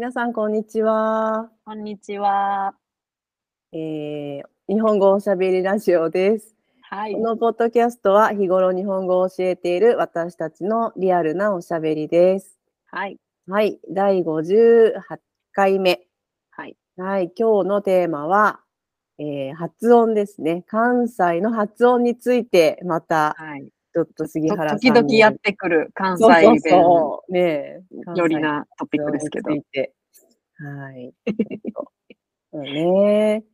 皆さん、こんにちは。こんにちは。えー、日本語おしゃべりラジオです。はいこ。のポッドキャストは日頃日本語を教えている私たちのリアルなおしゃべりです。はい。はい、第58回目。はい。はい、今日のテーマは、えー発音ですね。関西の発音について、また、はい。ちょっと杉と原さん時々やってくる関西そうそう弁そう。ねえ。よりなトピックですけど。はい。そうね。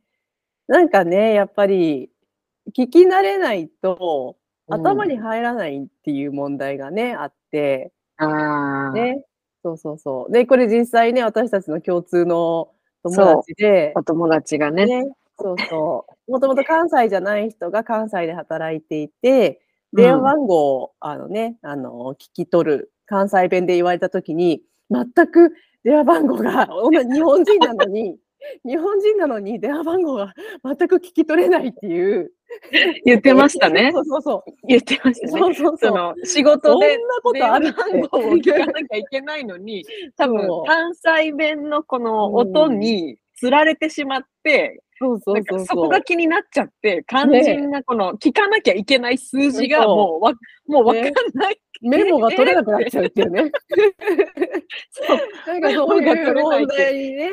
なんかね、やっぱり、聞き慣れないと、頭に入らないっていう問題がね、あって、ああ。ね。そうそうそう。で、これ実際ね、私たちの共通の友達で、お友達がね。ね、そうそう。もともと関西じゃない人が関西で働いていて、電話番号を、あのね、あの、聞き取る、関西弁で言われたときに、全く電話番号が、日本人なのに、日本人なのに電話番号が全く聞き取れないっていう。言ってましたねそ。うそうそう。言ってましたね。そうそうそう。その仕事でそんなことあ話番号を聞かなきゃいけないのに、多分関西弁のこの音につられてしまって、そうそなうんそうそこが気になっちゃって、肝心なこの聞かなきゃいけない数字がもうわ、もうわかんない。メモが取れなくなっちゃうっていうね。そうなんかそういう問題にね。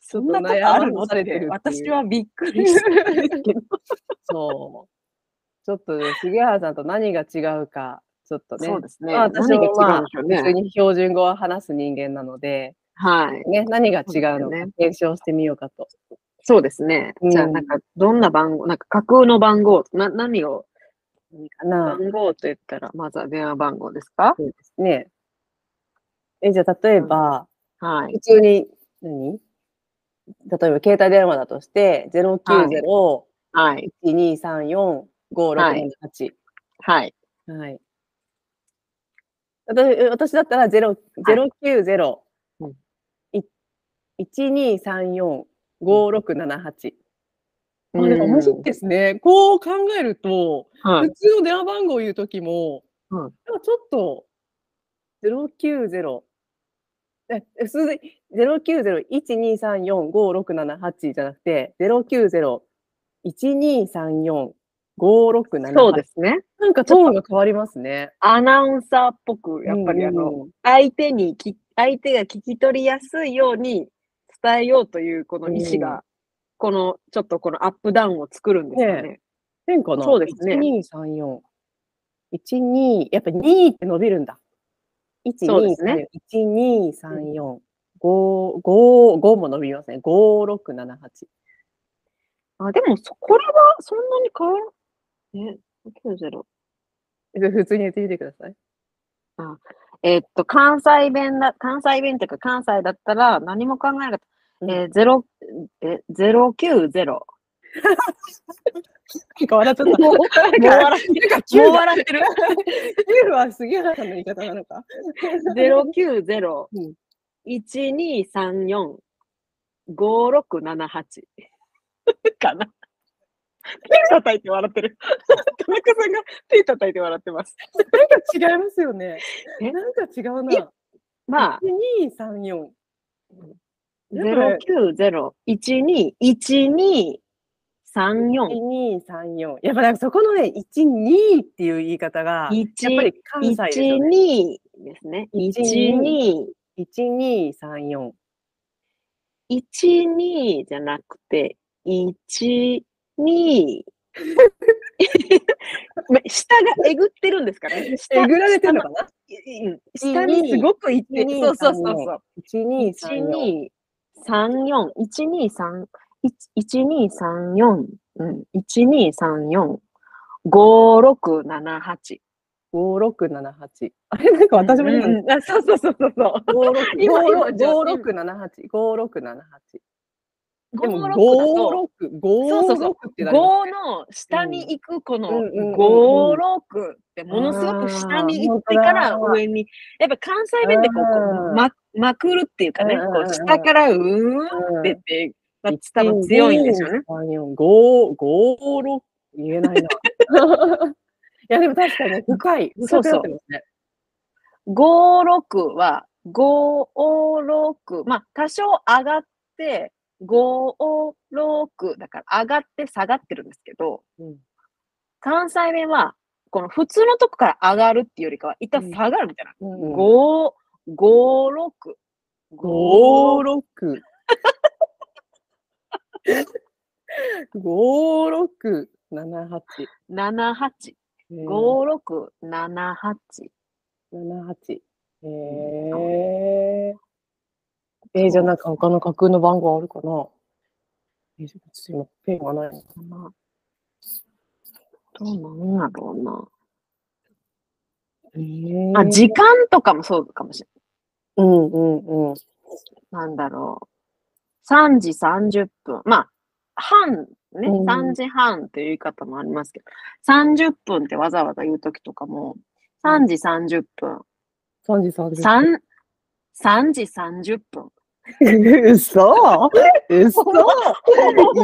そんなことあるのって私はびっくりしたんですけど。そう。ちょっとね、杉原さんと何が違うか、ちょっとね。そうですね。まあ私もまあ普通ね。に標準語を話す人間なので、はい。ね、何が違うのか検証してみようかと。そうですね。じゃあ、なんか、どんな番号、なんか架空の番号、な何を、番号と言ったら、まずは電話番号ですか？そうですね。え、じゃあ、例えば、うん、はい。普通に、何？例えば、携帯電話だとして、090、はい。123456789。はい。はい。私私だったら0、090、はい、1 2 3 4 5678。あ、でも面白いですね。こう考えると、はい、普通の電話番号を言うときも、はい、ちょっと、090、え、普通で、090-1234-5678じゃなくて、090-1234-5678。そうですね。なんかトーンが変わりますね。アナウンサーっぽく、やっぱりあの、うんうん、相手にき、相手が聞き取りやすいように伝えようというこの意思うんが、この、ちょっとこのアップダウンを作るんですよね。ね変かなそうですね。1234。12、やっぱ2って伸びるんだ。そうですね1234。1234。5、5、5も伸びますね。5678。あ、でもそ、これはそんなに変わらね、90。で普通に言ってみてください。えーっと、関西弁だ、関西弁というか関西だったら何も考えなかった。うんえー、ゼロ、え、090。もなんか笑っちゃった。うもう笑ってる。もう笑ってる。9は杉原さんの言い方なのか。090うん。1234。5678。かな。手叩いて笑ってる。田中さんが手叩いて笑ってます。なんか違いますよね。え？なんか違ういな。まあ、1234。なんか090、12、1234。1234。やっぱなんかそこのね、12っていう言い方が、やっぱり関西ですよね。12ですね。12、1234。12じゃなくて、12、め 下がえぐってるんんですかね。下えぐられてるのかな？うん下にすごくいってる。そうそうそうそう。?1234。1234、123、1234、うん、1234、5678。5678。あれ？なんか私も今、うんそうそうそうそうそう。56今今5678。5678。でも56だと56、そうそうそう56ってなります5の下に行くこのうんうんうんうん56ってものすごく下に行ってから上に、やっぱ関西弁でこうま、まくるっていうかね、こう下からうーんってって、まあ多分強いんでしょうね。1 2 3 4 5、5、6、言えないな。いや、でも確かに深い。そうそう深くなってますね。56は5、6、まあ、多少上がって、5、6、だから上がって下がってるんですけど、うん関西弁は、この普通のとこから上がるっていうよりかは、一旦下がるみたいな。うん5、5、6。5、6。5、6、7、8。7、8。えー5、6、7、8。7、8。へえ。えー、じゃあなんか他の架空の番号あるかな？えー、ちょっと今ペンがないのかな？どうなんやろうな。えー、あ、時間とかもそうかもしれうんうんうん。ない。なんだろう。3時30分。まあ、半、ね、うん3時半という言い方もありますけど、30分ってわざわざ言うときとかも、3時30分。3時30 3、3時30分。分。嘘？嘘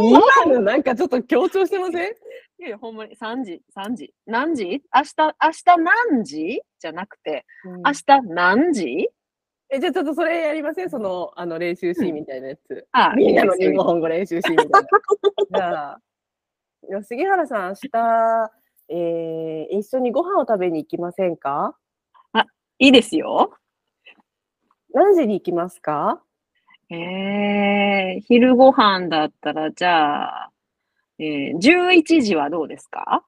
今のなんかちょっと強調してません？いやいや、ほんまに。3時、3時。何時？明日、明日何時？じゃなくて、明日何時？え、じゃあちょっとそれやりません？その、あの、練習シーンみたいなやつ。あ、みんなの日本語練習シーンみたいな。じゃあ、いや杉原さん、明日、えー、一緒にご飯を食べに行きませんか？いいですよ。何時に行きますか？えー、昼ご飯だったら、じゃあ、えー、11時はどうですか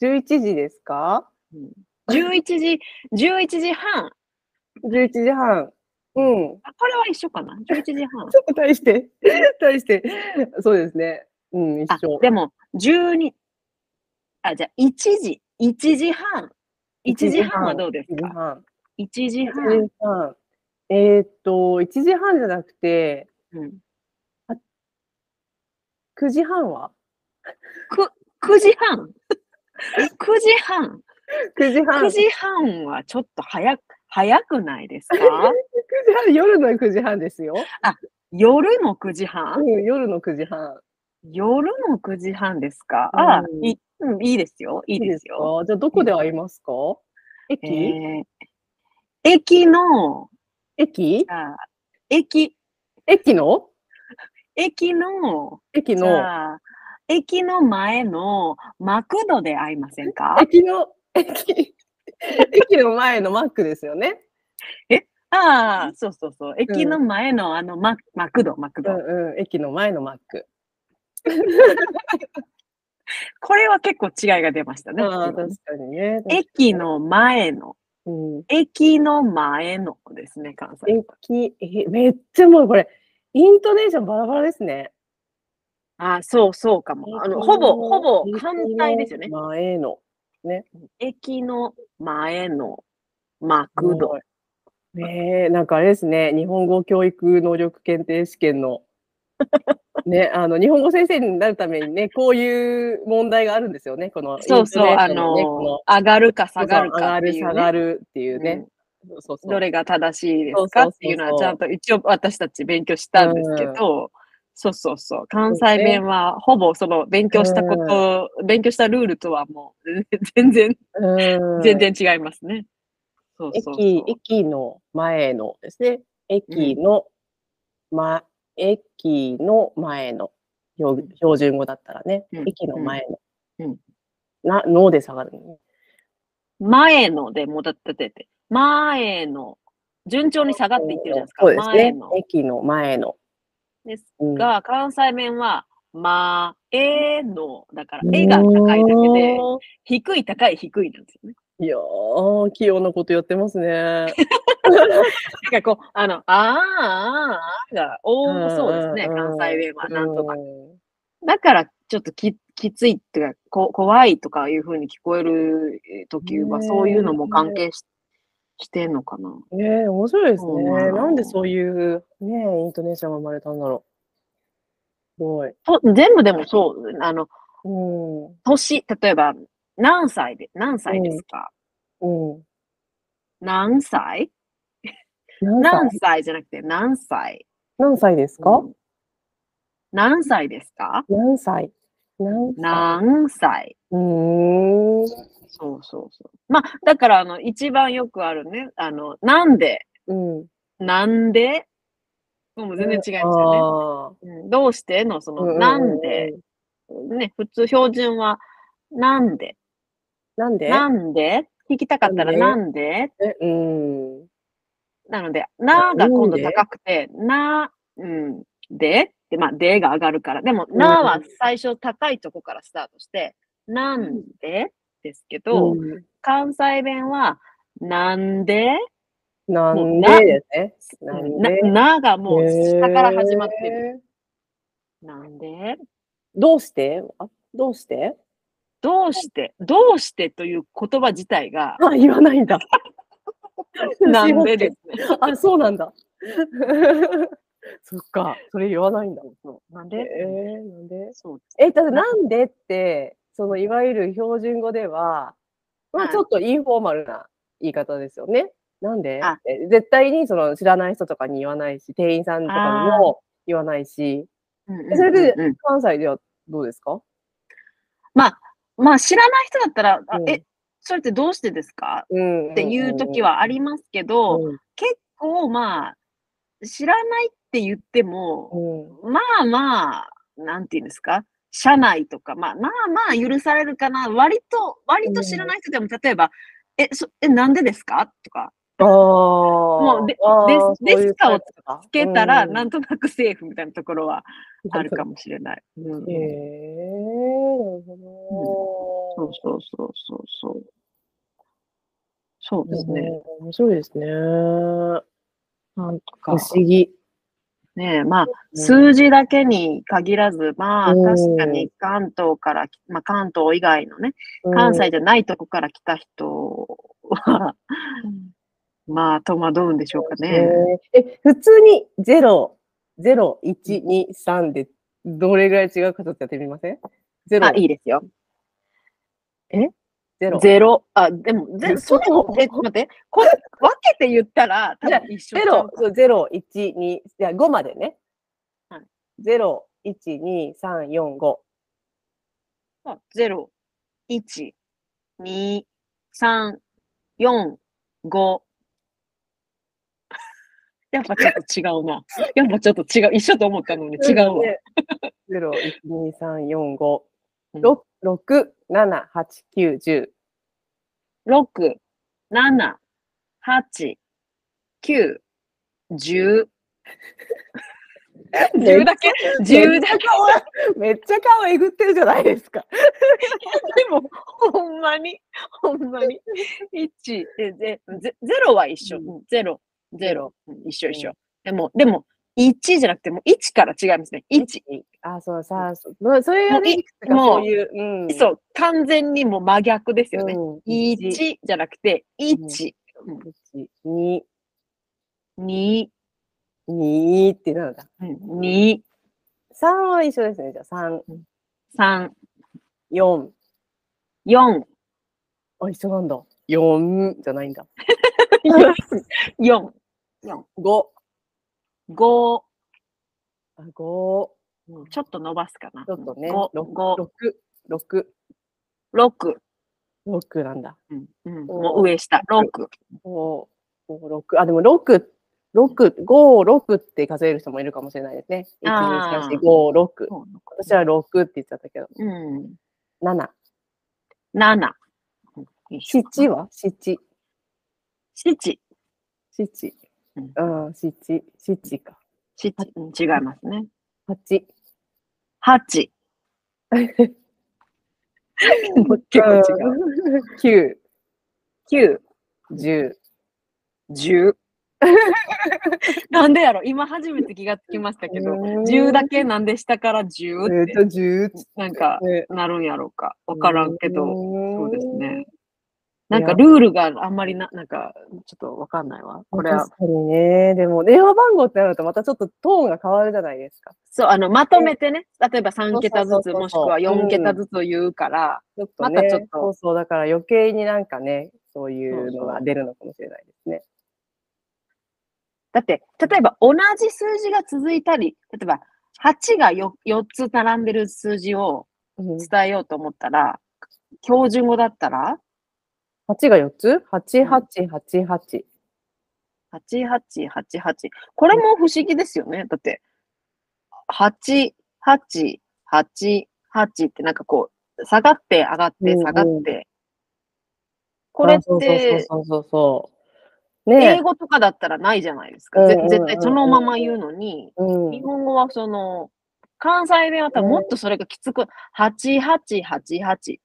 ?11 時ですか ?11 時、11時半。?11 時半。うん。あこれは一緒かな ?11 時半。ちょっと対して、対して、そうですね。うん、あ一緒。、でも、12、あ、じゃあ、1時、1時半。1時半はどうです1時か半。?1 時1半。えーっと、1時半じゃなくて、うん、9時半は？9時半 ?9 時半 ?9 時半。?9 時半はちょっと早く、早くないですか？9時半、夜の9時半ですよ。夜の9時半？うん、夜の9時半。夜の9時半ですか？ああ、うんいうん、いいですよ。いいですよ。か？じゃあ、どこで会いますか？駅、えー駅の、駅？あ駅、駅の？駅の、じ駅の、駅の前のマクドで会いませんか？駅の、駅、駅の前のマックですよね。ああ、そうそうそう。駅の前のあのママクド、マクうド。んうん、駅の前のマック。これは結構違いが出ましたね。ああ、確かにね。駅の前の、うん、駅の前のですね、関西。駅、えめっちゃもうこれ、イントネーションバラバラですね。ああ、そうそうかも。あの、ほぼ、ほぼ反対ですよね駅。の前の。駅の前のマクド。ねえ、なんかあれですね、日本語教育能力検定試験の、ね、あの、日本語先生になるためにね、こういう問題があるんですよね、この、そうそう、あのの、上がるか下のがる上がる、かっていう、ね。下がるっていうね。そうそうそうどれが正しいですかっていうのはちゃんと一応私たち勉強したんですけど、そうそうそう。関西弁はほぼその勉強したこと、勉強したルールとはもう全然、うん全然違いますね。そうそうそう駅、駅の前のですね。駅の、ま、駅の前の標標準語だったらね、うん駅の前の。うんな、ので下がるの？前のでもうだってて、前の、順調に下がっていってるじゃないですか。そうですね。駅の前の。ですうんが、関西弁は、まえの、だから、えが高いだけで、低い高い低いなんですよね。いやー、器用なことやってますね。なんかこう、あの、あーあー、が多そうですね、ん関西弁は、なんとか。うんだから、ちょっとききついっていうかこ、怖いとかいうふうに聞こえる時は、そういうのも関係ししてんのかな。ねえ、面白いですね。なんでそういうね、イントネーションが生まれたんだろう。すごい。と全部でもそう、あの、うん。年、例えば、何歳で、何歳ですか、う。ん。何歳？何何歳歳じゃなくて何歳？何歳ですか、うん。何歳ですか？何歳？何歳。何歳？うー。ん。そうそうそう。まあ、だから、あの、一番よくあるね、あの、なんで、うん。なんで？もう全然違いますよね。うん、どうして？の、その、なんで、ね、普通標準は、なんで？なんで？なんで？聞きたかったらなんで？うん。なので、なが今度高くて、な、うんで？で、まあ、でが上がるから。でも、なは最初高いとこからスタートして、なんで？ですけど、関西弁は、なんで？なんで？ですね。な、ながもう下から始まってる。なんで？どうして？どうして？どうしてどうしてという言葉自体が。あ、言わないんだ。なんでですね。あ、そうなんだ。そっか、それ言わないんだ。そうなんで？えー、なんで？そうえ、だなんでって、そのいわゆる標準語では、まあちょっとインフォーマルな言い方ですよね。なんで？絶対にその知らない人とかに言わないし、店員さんとかにも言わないし、それで関西ではどうですか？まあ、まあ知らない人だったら、うん、え、それってどうしてですか、っていう時はありますけど、結構まあ、知らないって言っても、まあまあ、なんていうんですか？社内とか、まあまあまあ許されるかな。割と、割と知らない人でも、例えば、え、そえ、なんでですか？とか。もうで、で、ですかをつけたら、なんとなくセーフみたいなところはあるかもしれない。うん、へえー、なるほど、うん。そうそうそうそうそう。ですね。面白いですね。なんか。不思議。ねえ、まあ、数字だけに限らず、まあ、確かに関東から、まあ、関東以外のね、関西じゃないとこから来た人は、まあ、戸惑うんでしょうかね。え、普通に0、0、1、2、3でどれぐらい違うかちょっとやってみません ?0。あ、いいですよ。え？ゼロ。ゼロ。あ、でも、ゼロ、それも、え、待って、これ、分けて言ったら、多分一緒ゼロ、そう、ゼロ、一、二、じゃ5までね。はい。ゼロ、一、二、三、四、五。あ、ゼロ、一、二、三、四、五。やっぱちょっと違うな。やっぱちょっと違う。一緒と思ったのに違うわ。ゼロ、一、二、三、四、五。六、六、七、八、九、十。六、七、八、九、十。十だけ？十だけ？めっちゃ顔えぐってるじゃないですか。でも、ほんまに、ほんまに。一、で、ゼロは一緒。ゼロ、ゼロ、一緒一緒。でも、でも、1じゃなくて、もう1から違いますね。1。あ、そうさ、そそれがね、もう、そういう、うん、そう、完全にもう真逆ですよね。うん、1じゃなくて、1。2。2。2ってなんだ。2。3は一緒ですね、じゃあ3。3。4。4。あ、一緒なんだ。4じゃないんだ。4。4。5。5。あ、5。ちょっと伸ばすかな。ちょっとね。5。6。6。6。6なんだ。うん。うん、もう上下。6。5、6。あ、でも6、6、5、6って数える人もいるかもしれないですね。1、2、3、4、5、6。私は6って言っちゃったけど。うん。7。7。7は ?7。7。7。うん、七、七か。七、違いますね。八。八。結構違う。九。九。十。十。なんでやろ？今初めて気がつきましたけど、10だけなんで下から10って、10なんかなるんやろうか。わからんけど、そうですね。なんかルールがあんまりな、なんか、ちょっとわかんないわ。これは。確かにね。でも、電話番号ってなるとまたちょっとトーンが変わるじゃないですか。そう、あの、まとめてね。例えば3桁ずつ、もしくは4桁ずつ言うから、うん、またちょっと。そうそう、だから余計になんかね、そういうのが出るのかもしれないですね。だって、例えば同じ数字が続いたり、例えば8が 4, 4つ並んでる数字を伝えようと思ったら、うん、標準語だったら8が4つ ?8、8、8、8。8888。これも不思議ですよね。だって、8888ってなんかこう、下がって上がって下がって。うんうん、これって、そうそうそうね、英語とかだったらないじゃないですか。絶対そのまま言うのに、うん、日本語はその、関西弁は多分もっとそれがきつく、8888。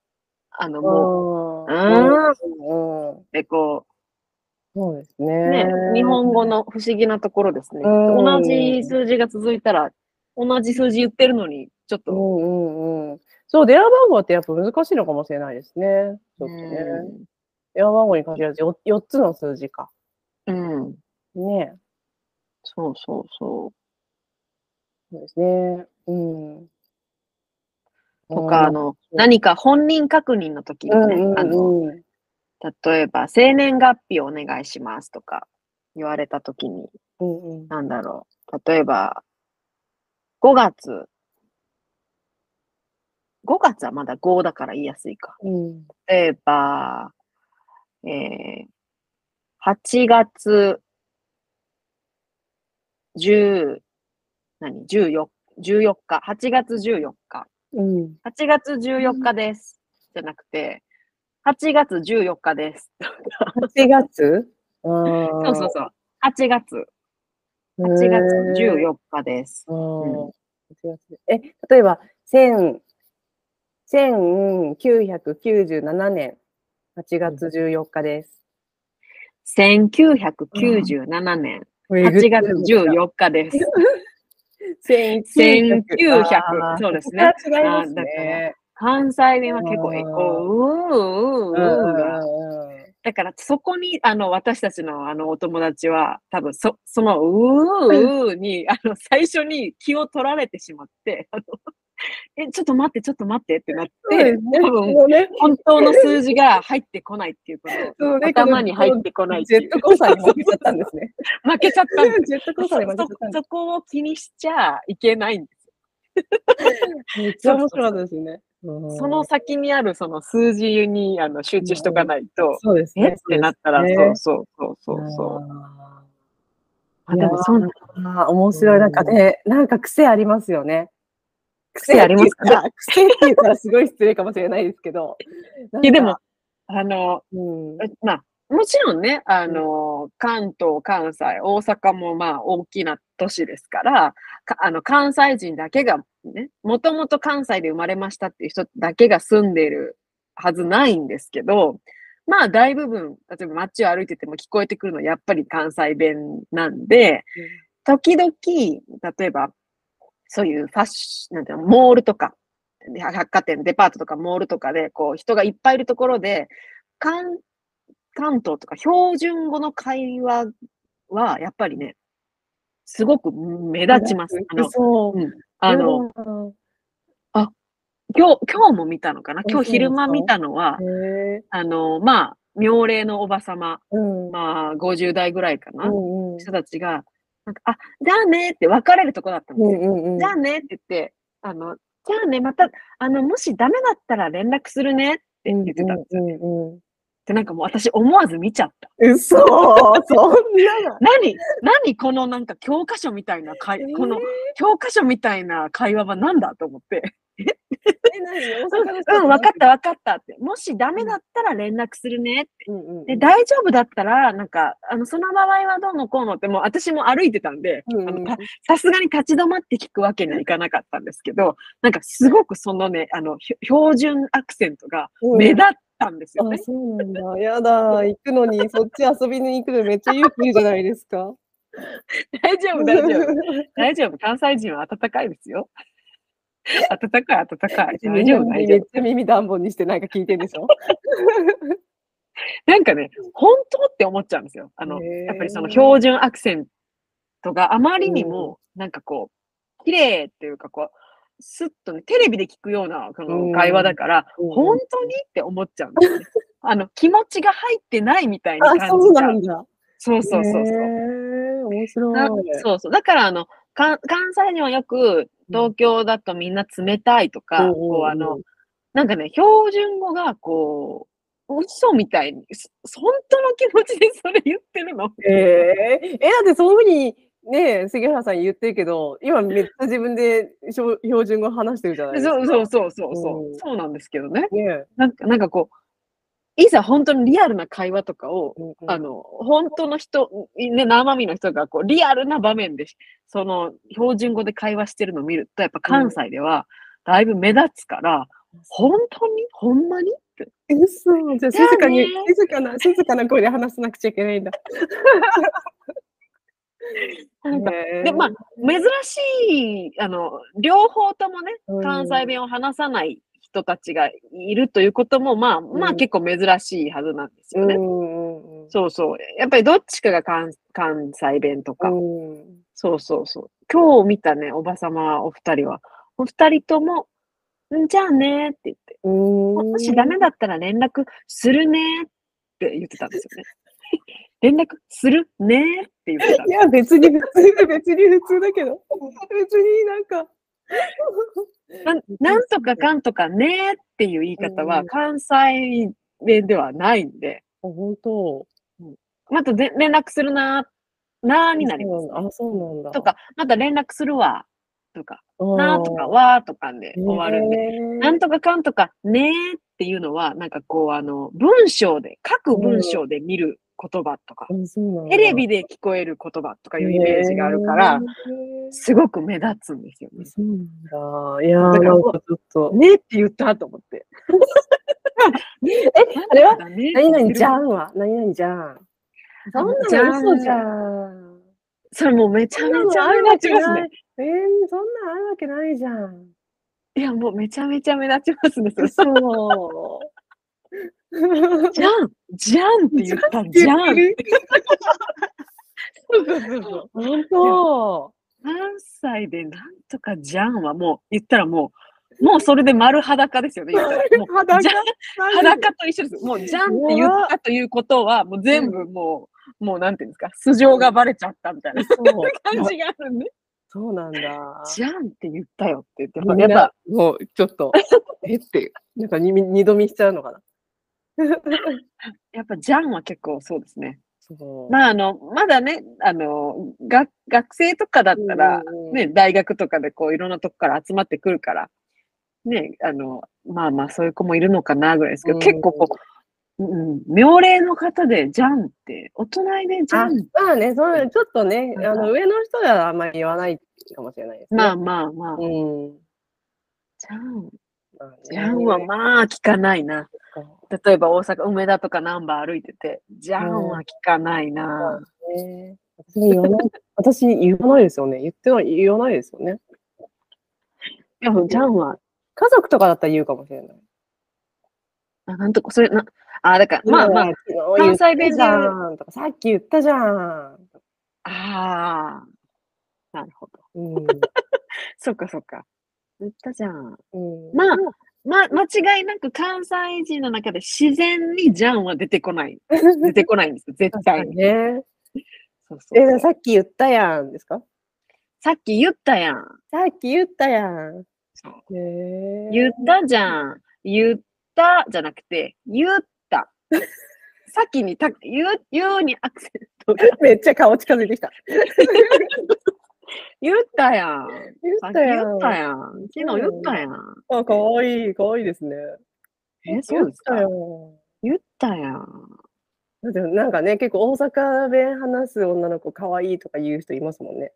あの、もう、うん、で、こう、そうですね。ね、日本語の不思議なところですね。同じ数字が続いたら、同じ数字言ってるのに、ちょっと。うんうんうん。そう、電話番号ってやっぱ難しいのかもしれないですね。ちょっとね。電話番号に限らず 4, 4つの数字か。うん。ねそうそうそう。そうですね。うん。とか、あの、何か本人確認の時にね、うんうんうん、あの、例えば、生年月日をお願いしますとか言われた時に、うんうん、なんだろう。例えば、5月、5月はまだ5だから言いやすいか。うん、例えば、えー、8月10、何 ?14、14日、8月14日。うん、8月14日です。じゃなくて、8月14日です。8月？そうそうそう。8月。8月14日です。うん、え、例えば、1 1997年8月14日です。1997年8月14日です。1900、そうですね。違いますね。関西弁は結構エコー、うー、うー、だからそこに、あの、私たちのあの、お友達は、多分そ、その、うー、うーに、あの、最初に気を取られてしまって、あの、え、ちょっと待って、ちょっと待ってってなって、ね、多分、ね、本当の数字が入ってこないっていうこと、ね、頭に入ってこないジェットコースターに負けちゃったんですね。負けちゃったんです。ジェットコースターに負けちゃったんですそこを気にしちゃいけないんですよ。めっちゃ面白かったですね。その先にあるその数字にあの集中しとかないと、そうですね。ってなったら、そうそうそうそうそう。あ、でもそうな面白い。なんかね、なんか癖ありますよね。癖ありますか？癖って言ったらすごい失礼かもしれないですけど。いや、でも、あの、うん、まあ、もちろんね、あの、関東、関西、大阪もまあ大きな都市ですから、かあの、関西人だけがね、もともと関西で生まれましたっていう人だけが住んでるはずないんですけど、まあ大部分、例えば街を歩いてても聞こえてくるのはやっぱり関西弁なんで、時々、例えば、そういうファッション、なんていうの、モールとか、百貨店、デパートとかモールとかで、こう、人がいっぱいいるところで、関、関東とか標準語の会話は、やっぱりね、すごく目立ちます。あの、そう。うん、あの、あ、今日、今日も見たのかな？今日昼間見たのは、あの、まあ、妙齢のおばさま、うん、まあ、50代ぐらいかな、うんうん、人たちが、なんか、あ、じゃあねって別れるとこだったんですよ。うんうんうん、じゃあねって言って、あの、じゃあね、また、あの、もしダメだったら連絡するねって言ってたんですよ、ね。うんうんうんで、なんかもう私思わず見ちゃった。嘘そんな 何何このなんか教科書みたいな会、えー、この教科書みたいな会話は何だと思って。え、何？うん、分かった分かったって。もしダメだったら連絡するねって。うんうんうん、で、大丈夫だったら、なんか、あの、その場合はどうのこうのって、もう私も歩いてたんで、さすがに立ち止まって聞くわけにはいかなかったんですけど、なんかすごくそのね、あの、標準アクセントが目立ったんですよね。あ、そうなんだ。やだ、行くのに、そっち遊びに行くのめっちゃ勇気いるじゃないですか。大丈夫、大丈夫。大丈夫。関西人は温かいですよ。温かい、温かい。大丈夫、大丈夫。めっちゃ耳暖房にしてなんか聞いてんでしょ？なんかね、本当って思っちゃうんですよ。あの、やっぱりその標準アクセントがあまりにも、なんかこう、綺麗っていうかこう、すっとね、テレビで聞くようなこの会話だから、うん、本当にって思っちゃうんですよね。あの、気持ちが入ってないみたいに感じちゃう。そうなんだ。そうそうそうそう。面白い。そうそう。だから、あの、関西人はよく、東京だとみんな冷たいとか、うん、こう、あの、なんかね、標準語がこう、嘘みたいに、本当の気持ちでそれ言ってるの？ええー、え、だってそういうふうにね、杉原さん言ってるけど、今めっちゃ自分で標準語話してるじゃないですか。そうそうそうそうそう、うん、そうなんですけどね。ねなんかなんかこう、いざ本当にリアルな会話とかを、うんうん、あの、本当の人、ね、生身の人がこう、リアルな場面で、その、標準語で会話してるのを見ると、やっぱ関西では、だいぶ目立つから、うん、本当に？ほんまに？って。嘘。じゃあ静かに、静かな、静かな声で話さなくちゃいけないんだ。なんか、で、まあ、珍しい、あの、両方ともね、関西弁を話さない人たちがいるということも、まあ、まあ結構珍しいはずなんですよね。そうそう。やっぱりどっちかが関関西弁とか。そうそうそう。今日見たね、おばさまお二人は、お二人とも、んじゃあねって言って、もしダメだったら連絡するねって言ってたんですよね。連絡するねって言ってた。いや、別に普通、別に普通だけど。別になんか。ななんとかかんとかねっていう言い方は関西弁ではないんで。あ、本当。またで連絡するな、なーになります、あ、そうなんだ。とか、また連絡するわ、とか、なーとか、わーとかで終わるんで、なんとかかんとかねーっていうのは、なんかこう、あの、文章で、書く文章で見る言葉とか、テレビで聞こえる言葉とかいうイメージがあるから、すごく目立つんですよね。そうなんだ。いやー、なんかちょっと。ねって言ったと思って。え、あれは？何々じゃんは？何々じゃん。そんなの嘘じゃん。それもうめちゃめちゃ目立ちますね。えー、そんなあるわけないじゃん。いや、もうめちゃめちゃ目立ちますね、そう。じゃんじゃんって言ったじゃんそうそうそうそう。本当。関西でなんとかじゃんはもう言ったらもう、もうそれで丸裸ですよね。裸裸と一緒です。もうじゃんって言ったということは、もう全部もう、もうなんていうんですか、素性がバレちゃったみたいな、そう感じがあるね。そうなんだ。じゃんって言ったよって言って、やっぱ、もうちょっと、えって、なんか二度見しちゃうのかな。やっぱジャンは結構そうですね。まあ、あの、まだね、あの、が学生とかだったら、ね、大学とかでこう、いろんなとこから集まってくるから、ね、あの、まあまあ、そういう子もいるのかなぐらいですけど、結構こう、うん、妙齢の方でジャンって、大人でジャンまあね、そのちょっとね、あの、上の人ではあんまり言わないかもしれないですね。まあまあまあ。うん。ジャン。ジャンはまあ聞かないな。例えば大阪、梅田とか難波歩いてて、ジャンは聞かないな。私言わない、私言わないですよね。言っては言わないですよね。でも、ジャンは。家族とかだったら言うかもしれない。あ、なんとか、それ、な、あ、だから、まあまあ、関西弁じゃんとか、さっき言ったじゃん。ああ、なるほど。うん、そっかそっか。言ったじゃん。うん、まあ、ま、間違いなく関西人の中で自然にジャンは出てこない。出てこないんですよ、絶対に。ね。そうそうえ、さっき言ったやんですか？さっき言ったやん。さっき言ったやん。そう。言ったじゃん。言ったじゃなくて、言った。先にた言う、言うにアクセントめっちゃ顔近づいてきた。言ったやん。言ったやん。言ったやん。昨日言ったやん。あ、かわいい、かわいいですね。え、そうですか？言ったやん。なんかね、結構大阪弁話す女の子かわいいとか言う人いますもんね。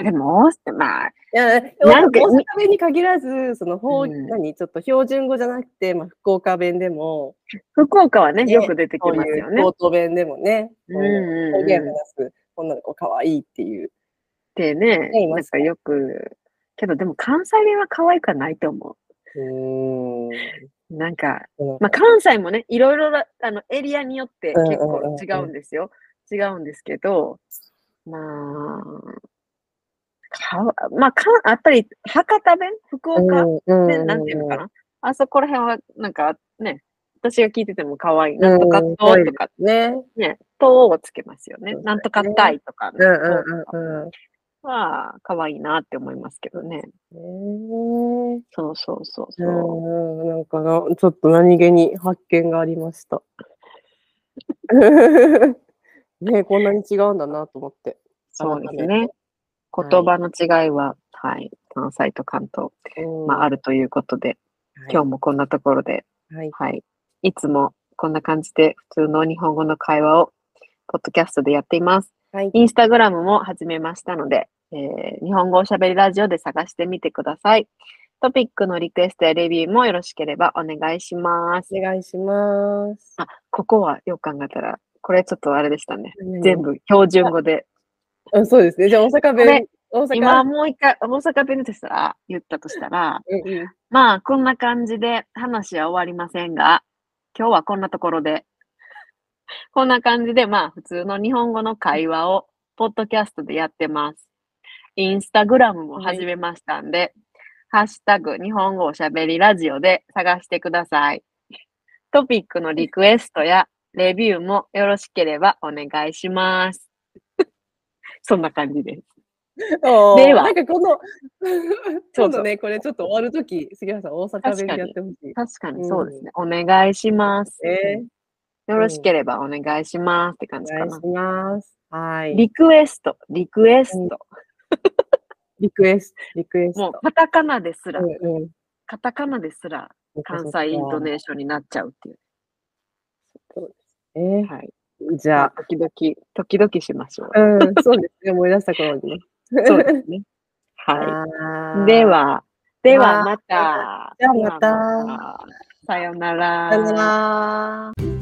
あ、でも、まあ。いや、なんか大阪弁に限らず、その方、うん、何、ちょっと標準語じゃなくて、まあ、福岡弁でも。福岡はね、ねよく出てきますよね。京都弁でもね、うん、方言話す女の子かわいいっていう。ってね、なんかよく、けどでも関西弁は可愛くはないと思う。うんなんか、まあ、関西もね、いろいろあのエリアによって結構違うんですよ。違うんですけど、まあ、かまあ、かやっぱり博多弁？福岡？弁なんていうのかな？あそこら辺はなんかね、私が聞いてても可愛い。なんとかととか、ね、ね、とをつけますよね。なんとかたいとか。は、可愛いなって思いますけどね。えー、そうそうそうそう。うん、なんかな、ちょっと何気に発見がありました。ねこんなに違うんだなと思って。そうですね。言葉の違いは、はい、はい、関西と関東、まあ、あるということで、はい、今日もこんなところで、はい、はい、いつもこんな感じで普通の日本語の会話をポッドキャストでやっています。はい、インスタグラムも始めましたので、えー、日本語おしゃべりラジオで探してみてください。トピックのリクエストやレビューもよろしければお願いします。お願いします。あ、ここはよく考えたら、これちょっとあれでしたね。全部標準語で。あそうですね。じゃあ大阪弁。大阪今もう一回大阪弁でしたら、言ったとしたら、うんうん、まあこんな感じで話は終わりませんが、今日はこんなところで、こんな感じでまあ普通の日本語の会話をポッドキャストでやってます。インスタグラムも始めましたんで、はい、ハッシュタグ日本語おしゃべりラジオで探してください。トピックのリクエストやレビューもよろしければお願いします。そんな感じです。では、なんかこの、そうだね、これちょっと終わるとき、杉原さん、大阪弁でやってほしい。確かに、そうですね、お願いします。えー、よろしければお願いしますって感じかな。お願いします。はい。リクエスト、リクエスト。リクエスト、リクエスト。もう、カタカナですら、うんうん、カタカナですら、関西イントネーションになっちゃうっていう。そうですね。はい。じゃあ、時々、時々しましょう。うん、そうですね。思い出した頃にね。そうですね。はい。では、ではまた。じゃあまた。さよなら。さよなら。